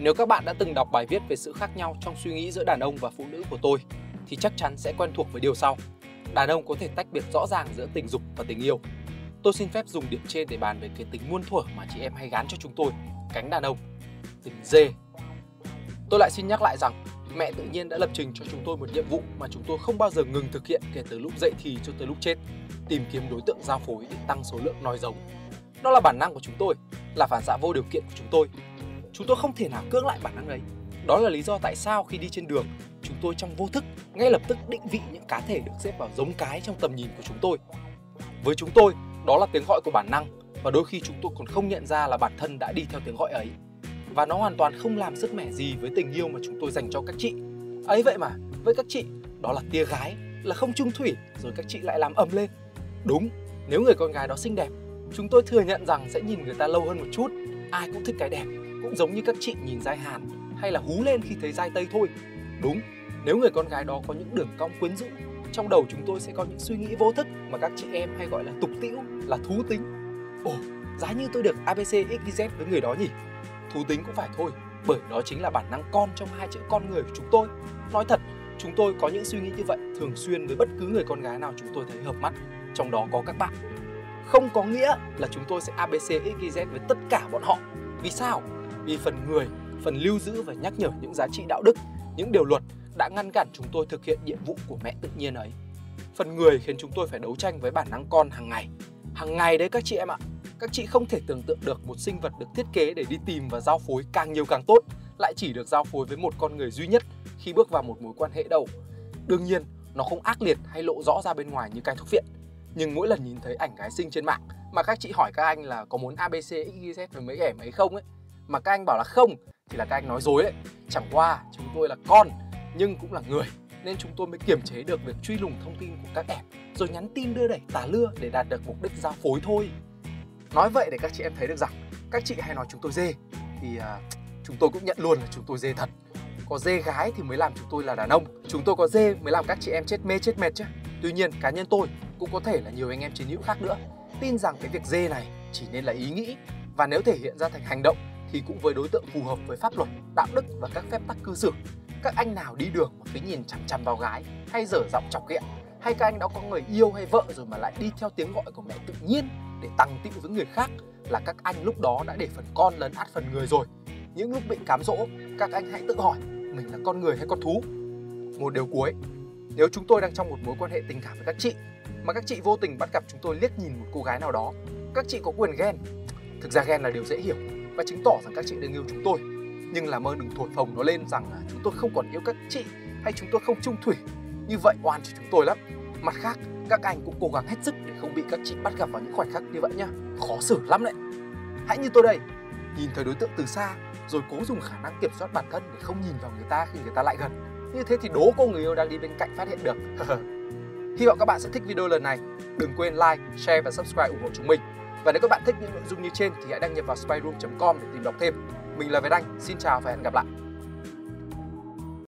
Nếu các bạn đã từng đọc bài viết về sự khác nhau trong suy nghĩ giữa đàn ông và phụ nữ của tôi thì chắc chắn sẽ quen thuộc với điều sau. Đàn ông có thể tách biệt rõ ràng giữa tình dục và tình yêu. Tôi xin phép dùng điểm trên để bàn về cái tính muôn thuở mà chị em hay gán cho chúng tôi, cánh đàn ông, tình dê. Tôi lại xin nhắc lại rằng mẹ tự nhiên đã lập trình cho chúng tôi một nhiệm vụ mà chúng tôi không bao giờ ngừng thực hiện kể từ lúc dậy thì cho tới lúc chết, tìm kiếm đối tượng giao phối để tăng số lượng nói giống. Đó là bản năng của chúng tôi, là phản xạ vô điều kiện của chúng tôi. Chúng tôi không thể nào cưỡng lại bản năng ấy. Đó là lý do tại sao khi đi trên đường, chúng tôi trong vô thức ngay lập tức định vị những cá thể được xếp vào giống cái trong tầm nhìn của chúng tôi. Với chúng tôi, đó là tiếng gọi của bản năng và đôi khi chúng tôi còn không nhận ra là bản thân đã đi theo tiếng gọi ấy và nó hoàn toàn không làm sức mẻ gì với tình yêu mà chúng tôi dành cho các chị ấy vậy mà với các chị đó là tia gái là không trung thủy rồi các chị lại làm ầm lên đúng nếu người con gái đó xinh đẹp chúng tôi thừa nhận rằng sẽ nhìn người ta lâu hơn một chút ai cũng thích cái đẹp cũng giống như các chị nhìn dai hàn hay là hú lên khi thấy dai tây thôi. Đúng, nếu người con gái đó có những đường cong quyến rũ, trong đầu chúng tôi sẽ có những suy nghĩ vô thức mà các chị em hay gọi là tục tĩu, là thú tính. Ồ, giá như tôi được abc xyz với người đó nhỉ? Thú tính cũng phải thôi, bởi đó chính là bản năng con trong hai chữ con người của chúng tôi. Nói thật, chúng tôi có những suy nghĩ như vậy thường xuyên với bất cứ người con gái nào chúng tôi thấy hợp mắt, trong đó có các bạn. Không có nghĩa là chúng tôi sẽ abc xyz với tất cả bọn họ. Vì sao? Vì phần người phần lưu giữ và nhắc nhở những giá trị đạo đức những điều luật đã ngăn cản chúng tôi thực hiện nhiệm vụ của mẹ tự nhiên ấy phần người khiến chúng tôi phải đấu tranh với bản năng con hàng ngày hàng ngày đấy các chị em ạ các chị không thể tưởng tượng được một sinh vật được thiết kế để đi tìm và giao phối càng nhiều càng tốt lại chỉ được giao phối với một con người duy nhất khi bước vào một mối quan hệ đâu. Đương nhiên, nó không ác liệt hay lộ rõ ra bên ngoài như cái thuốc viện. Nhưng mỗi lần nhìn thấy ảnh gái sinh trên mạng mà các chị hỏi các anh là có muốn ABC XYZ với mấy ẻ mấy không ấy mà các anh bảo là không thì là các anh nói dối đấy. Chẳng qua chúng tôi là con nhưng cũng là người nên chúng tôi mới kiềm chế được việc truy lùng thông tin của các em rồi nhắn tin đưa đẩy tả lưa để đạt được mục đích giao phối thôi. Nói vậy để các chị em thấy được rằng các chị hay nói chúng tôi dê thì uh, chúng tôi cũng nhận luôn là chúng tôi dê thật. Có dê gái thì mới làm chúng tôi là đàn ông. Chúng tôi có dê mới làm các chị em chết mê chết mệt chứ. Tuy nhiên cá nhân tôi cũng có thể là nhiều anh em chiến hữu khác nữa tin rằng cái việc dê này chỉ nên là ý nghĩ và nếu thể hiện ra thành hành động thì cũng với đối tượng phù hợp với pháp luật, đạo đức và các phép tắc cư xử. Các anh nào đi đường mà cứ nhìn chằm chằm vào gái hay dở giọng chọc ghẹo hay các anh đã có người yêu hay vợ rồi mà lại đi theo tiếng gọi của mẹ tự nhiên để tăng tịu với người khác là các anh lúc đó đã để phần con lấn át phần người rồi. Những lúc bị cám dỗ các anh hãy tự hỏi mình là con người hay con thú. Một điều cuối nếu chúng tôi đang trong một mối quan hệ tình cảm với các chị mà các chị vô tình bắt gặp chúng tôi liếc nhìn một cô gái nào đó các chị có quyền ghen? Thực ra ghen là điều dễ hiểu và chứng tỏ rằng các chị đang yêu chúng tôi. Nhưng làm ơn đừng thổi phồng nó lên rằng là chúng tôi không còn yêu các chị hay chúng tôi không trung thủy. Như vậy oan cho chúng tôi lắm. Mặt khác, các anh cũng cố gắng hết sức để không bị các chị bắt gặp vào những khoảnh khắc như vậy nhá. Khó xử lắm đấy. Hãy như tôi đây, nhìn thấy đối tượng từ xa, rồi cố dùng khả năng kiểm soát bản thân để không nhìn vào người ta khi người ta lại gần. Như thế thì đố cô người yêu đang đi bên cạnh phát hiện được. Hy vọng các bạn sẽ thích video lần này. Đừng quên like, share và subscribe ủng hộ chúng mình và nếu các bạn thích những nội dung như trên thì hãy đăng nhập vào spyroom.com để tìm đọc thêm. Mình là Việt Anh, xin chào và hẹn gặp lại.